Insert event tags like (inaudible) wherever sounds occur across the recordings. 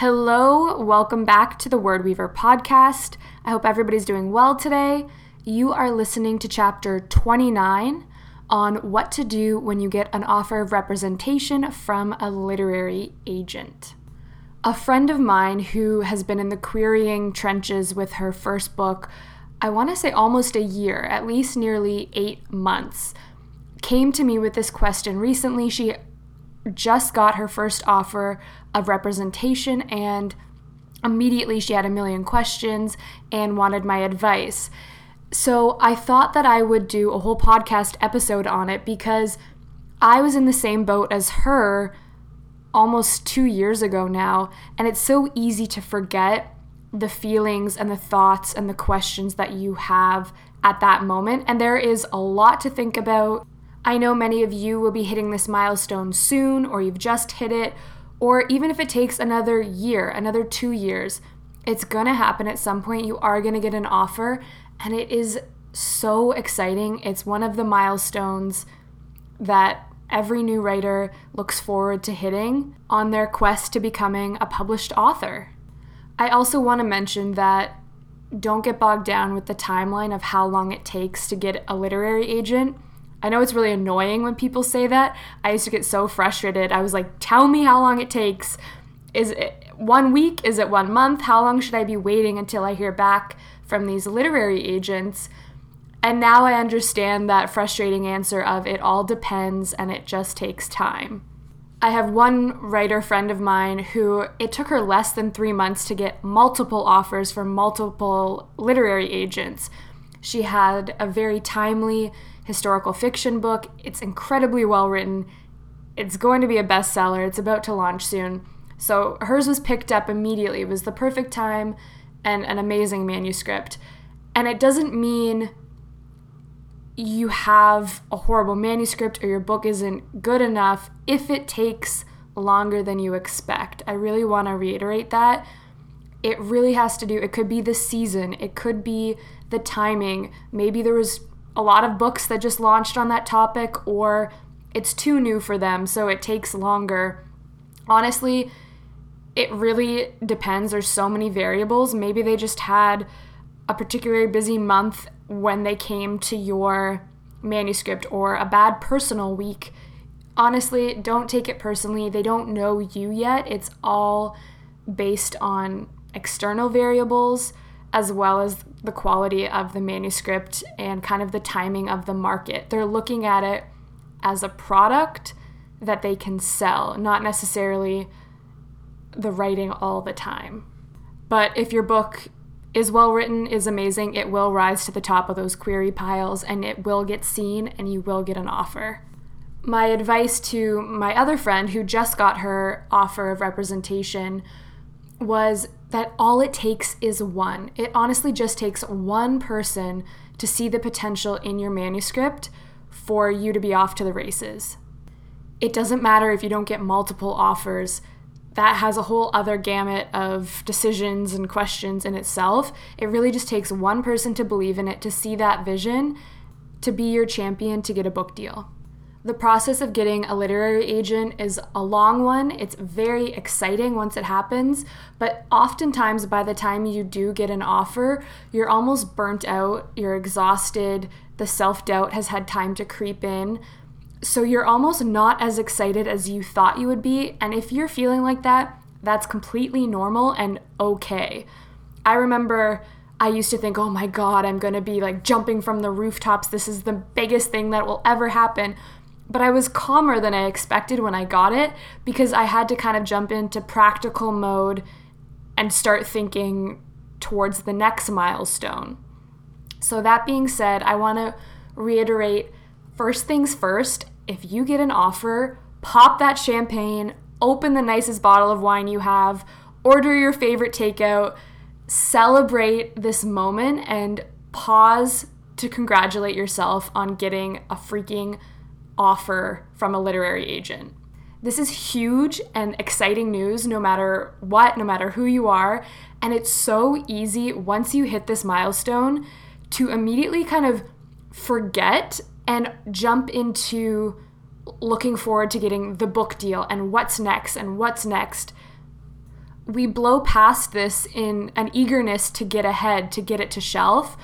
Hello, welcome back to the Word Weaver podcast. I hope everybody's doing well today. You are listening to chapter 29 on what to do when you get an offer of representation from a literary agent. A friend of mine who has been in the querying trenches with her first book, I want to say almost a year, at least nearly eight months, came to me with this question recently. She just got her first offer of representation and immediately she had a million questions and wanted my advice. So I thought that I would do a whole podcast episode on it because I was in the same boat as her almost two years ago now, and it's so easy to forget the feelings and the thoughts and the questions that you have at that moment. And there is a lot to think about. I know many of you will be hitting this milestone soon, or you've just hit it, or even if it takes another year, another two years, it's gonna happen at some point. You are gonna get an offer, and it is so exciting. It's one of the milestones that every new writer looks forward to hitting on their quest to becoming a published author. I also want to mention that don't get bogged down with the timeline of how long it takes to get a literary agent I know it's really annoying when people say that. I used to get so frustrated. I was like, tell me how long it takes. Is it one week? Is it one month? How long should I be waiting until I hear back from these literary agents? And now I understand that frustrating answer of it all depends and it just takes time. I have one writer friend of mine who it took her less than three months to get multiple offers from multiple literary agents. She had a very timely historical fiction book. It's incredibly well written. It's going to be a bestseller. It's about to launch soon. So hers was picked up immediately. It was the perfect time and an amazing manuscript. And it doesn't mean you have a horrible manuscript or your book isn't good enough if it takes longer than you expect. I really want to reiterate that. It really has to do, it could be the season, it could be the timing. Maybe there was a lot of books that just launched on that topic, or it's too new for them, so it takes longer. Honestly, it really depends. There's so many variables. Maybe they just had a particularly busy month when they came to your manuscript or a bad personal week. Honestly, don't take it personally. They don't know you yet. It's all based on external variables as well as the quality of the manuscript and kind of the timing of the market. They're looking at it as a product that they can sell, not necessarily the writing all the time. But if your book is well written, is amazing, it will rise to the top of those query piles and it will get seen and you will get an offer. My advice to my other friend who just got her offer of representation was that all it takes is one. It honestly just takes one person to see the potential in your manuscript for you to be off to the races. It doesn't matter if you don't get multiple offers. That has a whole other gamut of decisions and questions in itself. It really just takes one person to believe in it, to see that vision, to be your champion to get a book deal. The process of getting a literary agent is a long one. It's very exciting once it happens, but oftentimes by the time you do get an offer, you're almost burnt out, you're exhausted, the self doubt has had time to creep in. So you're almost not as excited as you thought you would be. And if you're feeling like that, that's completely normal and okay. I remember I used to think, oh my God, I'm to be like jumping from the rooftops. This is the biggest thing that will ever happen. But I was calmer than I expected when I got it because I had to kind of jump into practical mode and start thinking towards the next milestone. So, that being said, I want to reiterate first things first, if you get an offer, pop that champagne, open the nicest bottle of wine you have, order your favorite takeout, celebrate this moment, and pause to congratulate yourself on getting a freaking offer from a literary agent. This is huge and exciting news no matter what, no matter who you are. And it's so easy once you hit this milestone to immediately kind of forget and jump into looking forward to getting the book deal and what's next and what's next. We blow past this in an eagerness to get ahead, to get it to shelf,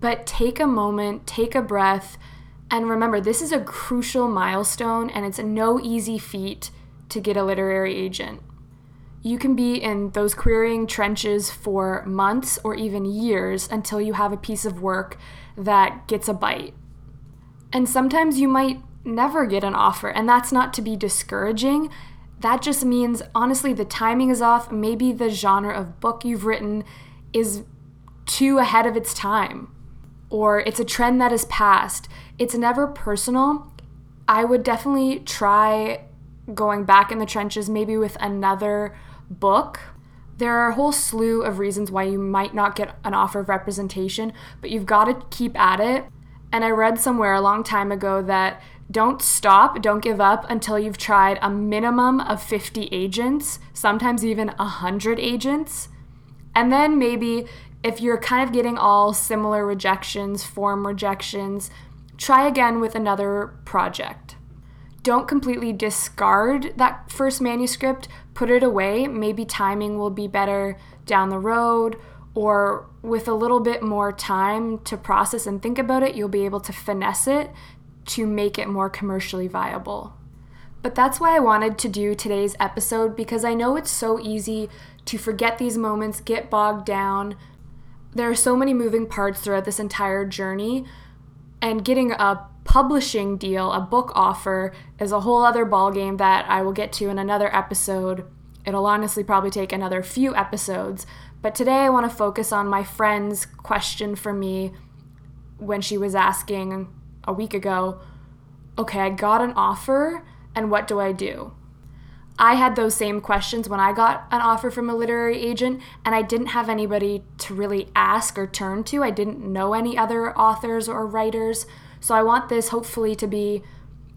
but take a moment, take a breath, and remember this is a crucial milestone and it's no easy feat to get a literary agent. You can be in those querying trenches for months or even years until you have a piece of work that gets a bite. And sometimes you might never get an offer, and that's not to be discouraging. That just means, honestly, the timing is off. Maybe the genre of book you've written is too ahead of its time, or it's a trend that has passed. It's never personal. I would definitely try going back in the trenches, maybe with another book. There are a whole slew of reasons why you might not get an offer of representation, but you've got to keep at it. And I read somewhere a long time ago that don't stop, don't give up until you've tried a minimum of 50 agents, sometimes even 100 agents. And then maybe if you're kind of getting all similar rejections, form rejections, try again with another project. Don't completely discard that first manuscript, put it away. Maybe timing will be better down the road, or with a little bit more time to process and think about it, you'll be able to finesse it to make it more commercially viable. But that's why I wanted to do today's episode because I know it's so easy to forget these moments, get bogged down. There are so many moving parts throughout this entire journey, and getting a publishing deal, a book offer, is a whole other ballgame that I will get to in another episode. It'll honestly probably take another few episodes, but today I want to focus on my friend's question for me when she was asking a week ago, okay, I got an offer, and what do I do? I had those same questions when I got an offer from a literary agent, and I didn't have anybody to really ask or turn to. I didn't know any other authors or writers. So I want this hopefully to be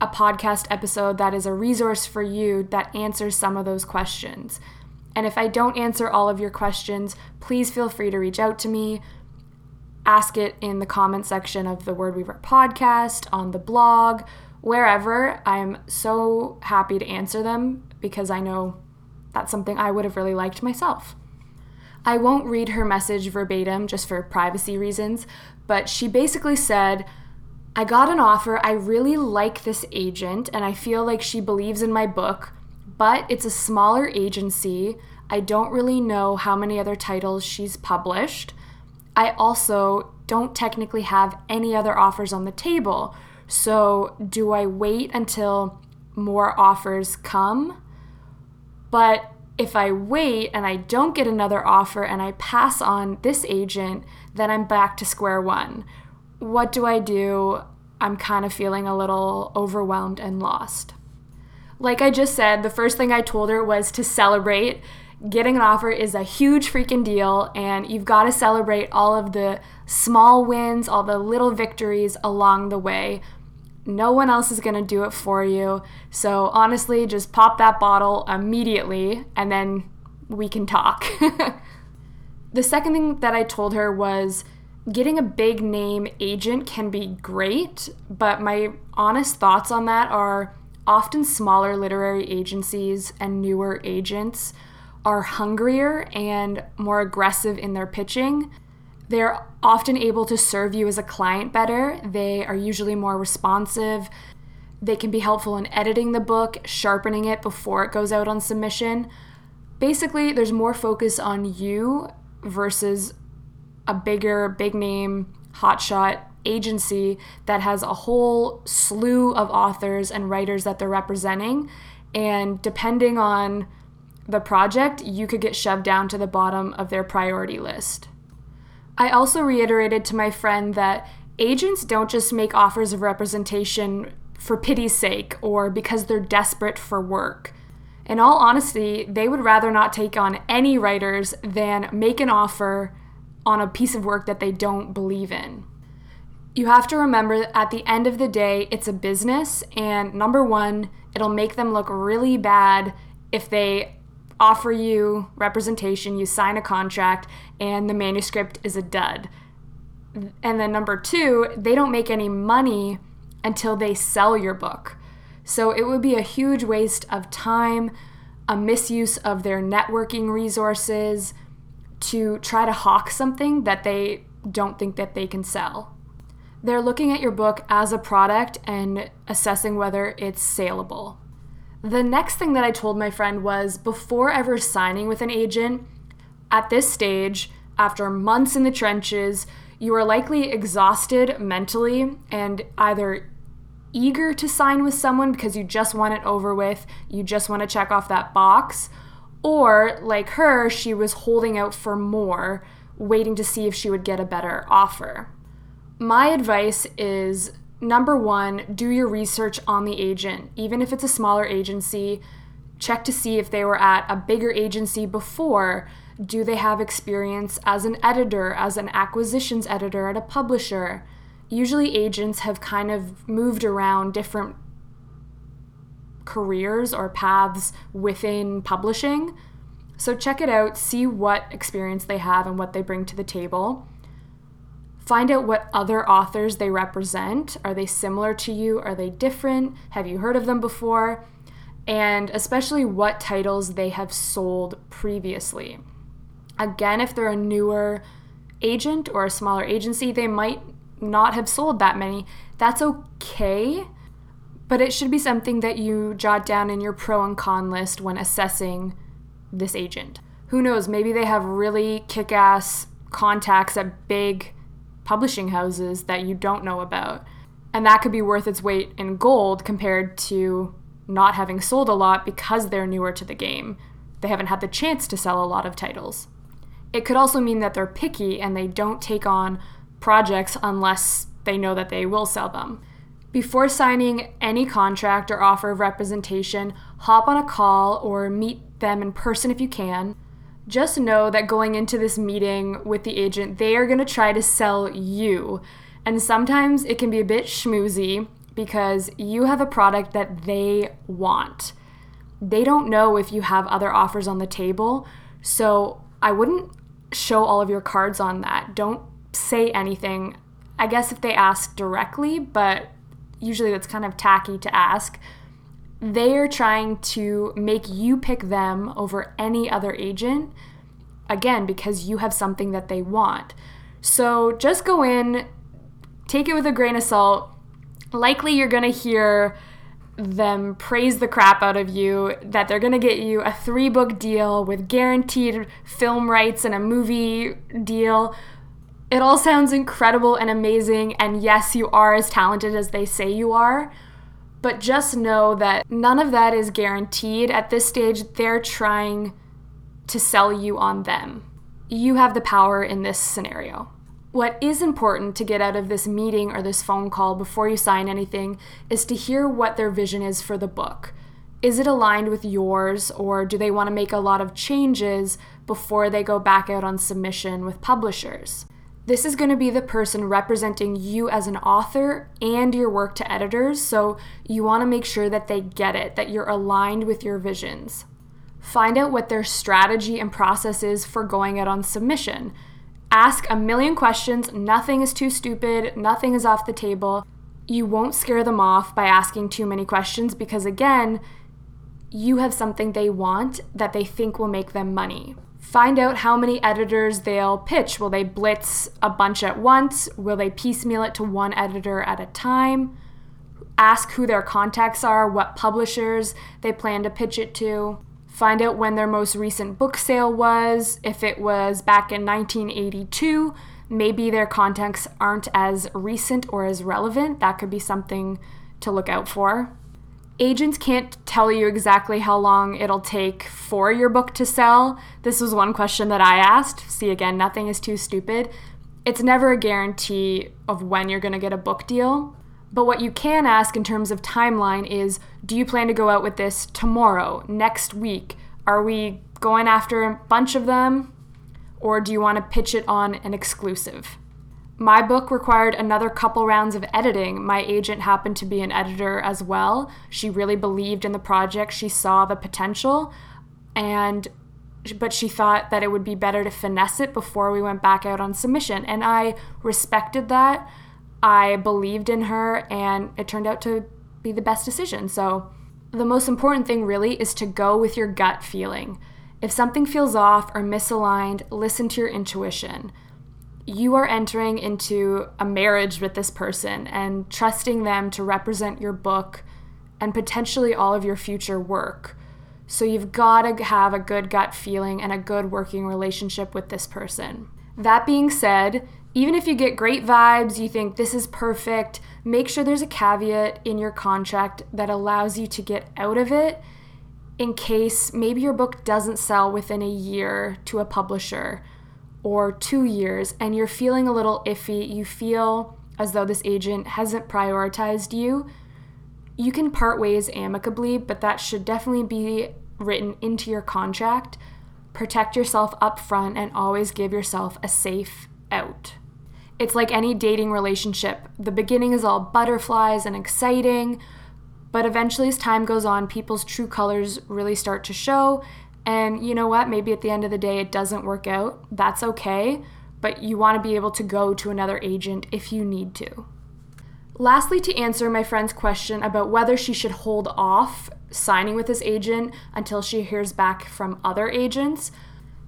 a podcast episode that is a resource for you that answers some of those questions. And if I don't answer all of your questions, please feel free to reach out to me ask it in the comment section of the Word Weaver podcast, on the blog, wherever. I'm so happy to answer them because I know that's something I would have really liked myself. I won't read her message verbatim just for privacy reasons, but she basically said, I got an offer. I really like this agent and I feel like she believes in my book, but it's a smaller agency. I don't really know how many other titles she's published. I also don't technically have any other offers on the table. So, do I wait until more offers come? But if I wait and I don't get another offer and I pass on this agent, then I'm back to square one. What do I do? I'm kind of feeling a little overwhelmed and lost. Like I just said, the first thing I told her was to celebrate getting an offer is a huge freaking deal, and you've got to celebrate all of the small wins, all the little victories along the way. No one else is going to do it for you. So, honestly, just pop that bottle immediately and then we can talk. (laughs) the second thing that I told her was getting a big name agent can be great, but my honest thoughts on that are often smaller literary agencies and newer agents are hungrier and more aggressive in their pitching. They're often able to serve you as a client better. They are usually more responsive. They can be helpful in editing the book, sharpening it before it goes out on submission. Basically, there's more focus on you versus a bigger, big name, hotshot agency that has a whole slew of authors and writers that they're representing. And depending on the project, you could get shoved down to the bottom of their priority list. I also reiterated to my friend that agents don't just make offers of representation for pity's sake or because they're desperate for work. In all honesty, they would rather not take on any writers than make an offer on a piece of work that they don't believe in. You have to remember at the end of the day, it's a business, and number one, it'll make them look really bad if they offer you representation, you sign a contract, and the manuscript is a dud. And then number two, they don't make any money until they sell your book. So it would be a huge waste of time, a misuse of their networking resources to try to hawk something that they don't think that they can sell. They're looking at your book as a product and assessing whether it's saleable. The next thing that I told my friend was before ever signing with an agent, at this stage, after months in the trenches, you are likely exhausted mentally and either eager to sign with someone because you just want it over with, you just want to check off that box, or like her, she was holding out for more, waiting to see if she would get a better offer. My advice is number one, do your research on the agent. Even if it's a smaller agency, check to see if they were at a bigger agency before. Do they have experience as an editor, as an acquisitions editor at a publisher? Usually, agents have kind of moved around different careers or paths within publishing. So, check it out, see what experience they have and what they bring to the table. Find out what other authors they represent. Are they similar to you? Are they different? Have you heard of them before? And especially what titles they have sold previously. Again, if they're a newer agent or a smaller agency, they might not have sold that many. That's okay, but it should be something that you jot down in your pro and con list when assessing this agent. Who knows, maybe they have really kick ass contacts at big publishing houses that you don't know about. And that could be worth its weight in gold compared to not having sold a lot because they're newer to the game. They haven't had the chance to sell a lot of titles. It could also mean that they're picky and they don't take on projects unless they know that they will sell them. Before signing any contract or offer of representation, hop on a call or meet them in person if you can just know that going into this meeting with the agent, they are going to try to sell you. And sometimes it can be a bit schmoozy because you have a product that they want. They don't know if you have other offers on the table. So I wouldn't show all of your cards on that. Don't say anything. I guess if they ask directly, but usually that's kind of tacky to ask they are trying to make you pick them over any other agent, again, because you have something that they want. So just go in, take it with a grain of salt. Likely you're going to hear them praise the crap out of you, that they're going to get you a three book deal with guaranteed film rights and a movie deal. It all sounds incredible and amazing, and yes, you are as talented as they say you are. But just know that none of that is guaranteed. At this stage, they're trying to sell you on them. You have the power in this scenario. What is important to get out of this meeting or this phone call before you sign anything is to hear what their vision is for the book. Is it aligned with yours, or do they want to make a lot of changes before they go back out on submission with publishers? This is going to be the person representing you as an author and your work to editors, so you want to make sure that they get it, that you're aligned with your visions. Find out what their strategy and process is for going out on submission. Ask a million questions, nothing is too stupid, nothing is off the table. You won't scare them off by asking too many questions because, again, you have something they want that they think will make them money. Find out how many editors they'll pitch. Will they blitz a bunch at once? Will they piecemeal it to one editor at a time? Ask who their contacts are, what publishers they plan to pitch it to. find out when their most recent book sale was. If it was back in 1982, maybe their contacts aren't as recent or as relevant. That could be something to look out for. Agents can't tell you exactly how long it'll take for your book to sell. This was one question that I asked. See, again, nothing is too stupid. It's never a guarantee of when you're going to get a book deal. But what you can ask in terms of timeline is do you plan to go out with this tomorrow, next week? Are we going after a bunch of them? Or do you want to pitch it on an exclusive? My book required another couple rounds of editing. My agent happened to be an editor as well. She really believed in the project, she saw the potential, and but she thought that it would be better to finesse it before we went back out on submission. And I respected that. I believed in her, and it turned out to be the best decision. So, the most important thing really is to go with your gut feeling. If something feels off or misaligned, listen to your intuition you are entering into a marriage with this person and trusting them to represent your book and potentially all of your future work. So you've got to have a good gut feeling and a good working relationship with this person. That being said, even if you get great vibes, you think this is perfect, make sure there's a caveat in your contract that allows you to get out of it in case maybe your book doesn't sell within a year to a publisher or two years and you're feeling a little iffy, you feel as though this agent hasn't prioritized you, you can part ways amicably, but that should definitely be written into your contract. Protect yourself up front and always give yourself a safe out. It's like any dating relationship. The beginning is all butterflies and exciting, but eventually, as time goes on, people's true colors really start to show, and you know what? Maybe at the end of the day, it doesn't work out. That's okay. But you want to be able to go to another agent if you need to. Lastly, to answer my friend's question about whether she should hold off signing with this agent until she hears back from other agents,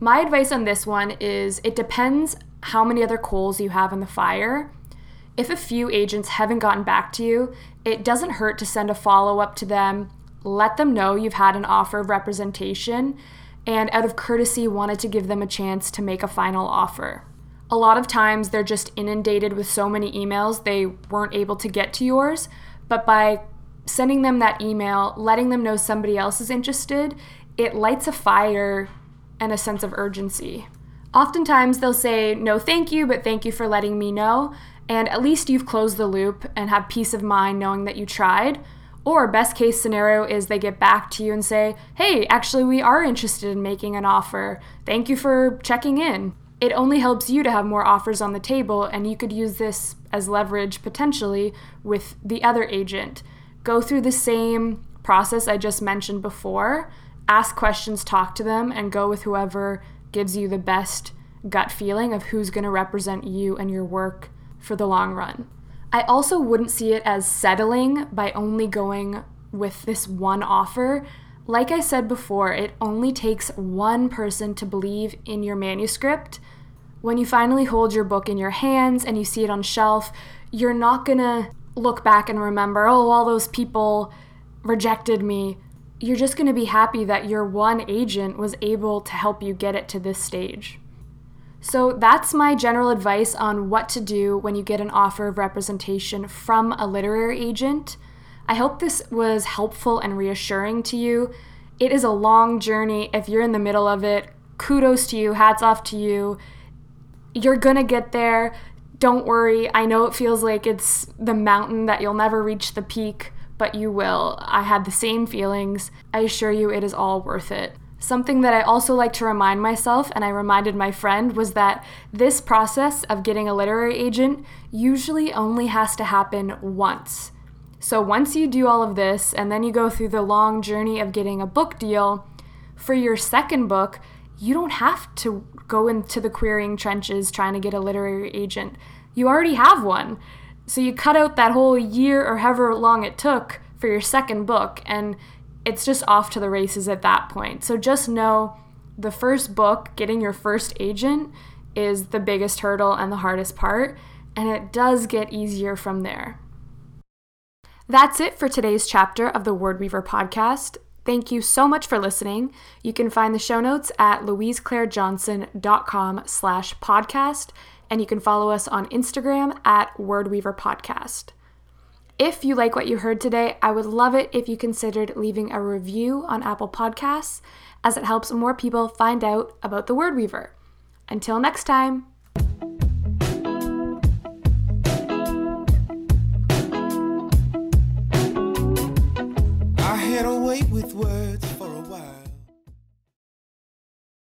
my advice on this one is it depends how many other coals you have in the fire. If a few agents haven't gotten back to you, it doesn't hurt to send a follow up to them let them know you've had an offer of representation and out of courtesy wanted to give them a chance to make a final offer. A lot of times they're just inundated with so many emails they weren't able to get to yours, but by sending them that email, letting them know somebody else is interested, it lights a fire and a sense of urgency. Oftentimes they'll say, No, thank you, but thank you for letting me know. And at least you've closed the loop and have peace of mind knowing that you tried. Or, best case scenario is they get back to you and say, hey, actually, we are interested in making an offer. Thank you for checking in. It only helps you to have more offers on the table, and you could use this as leverage potentially with the other agent. Go through the same process I just mentioned before, ask questions, talk to them, and go with whoever gives you the best gut feeling of who's going to represent you and your work for the long run. I also wouldn't see it as settling by only going with this one offer. Like I said before, it only takes one person to believe in your manuscript. When you finally hold your book in your hands and you see it on shelf, you're not gonna look back and remember, oh, all those people rejected me. You're just gonna be happy that your one agent was able to help you get it to this stage. So that's my general advice on what to do when you get an offer of representation from a literary agent. I hope this was helpful and reassuring to you. It is a long journey. If you're in the middle of it, kudos to you, hats off to you. You're gonna get there. Don't worry. I know it feels like it's the mountain that you'll never reach the peak, but you will. I had the same feelings. I assure you, it is all worth it. Something that I also like to remind myself, and I reminded my friend, was that this process of getting a literary agent usually only has to happen once. So once you do all of this, and then you go through the long journey of getting a book deal, for your second book, you don't have to go into the querying trenches trying to get a literary agent. You already have one. So you cut out that whole year or however long it took for your second book, and it's just off to the races at that point. So just know the first book, getting your first agent, is the biggest hurdle and the hardest part, and it does get easier from there. That's it for today's chapter of the Word Weaver podcast. Thank you so much for listening. You can find the show notes at louiseclairejohnson.com slash podcast, and you can follow us on Instagram at WordWeaver Podcast. If you like what you heard today, I would love it if you considered leaving a review on Apple Podcasts, as it helps more people find out about the Word Weaver. Until next time. With words.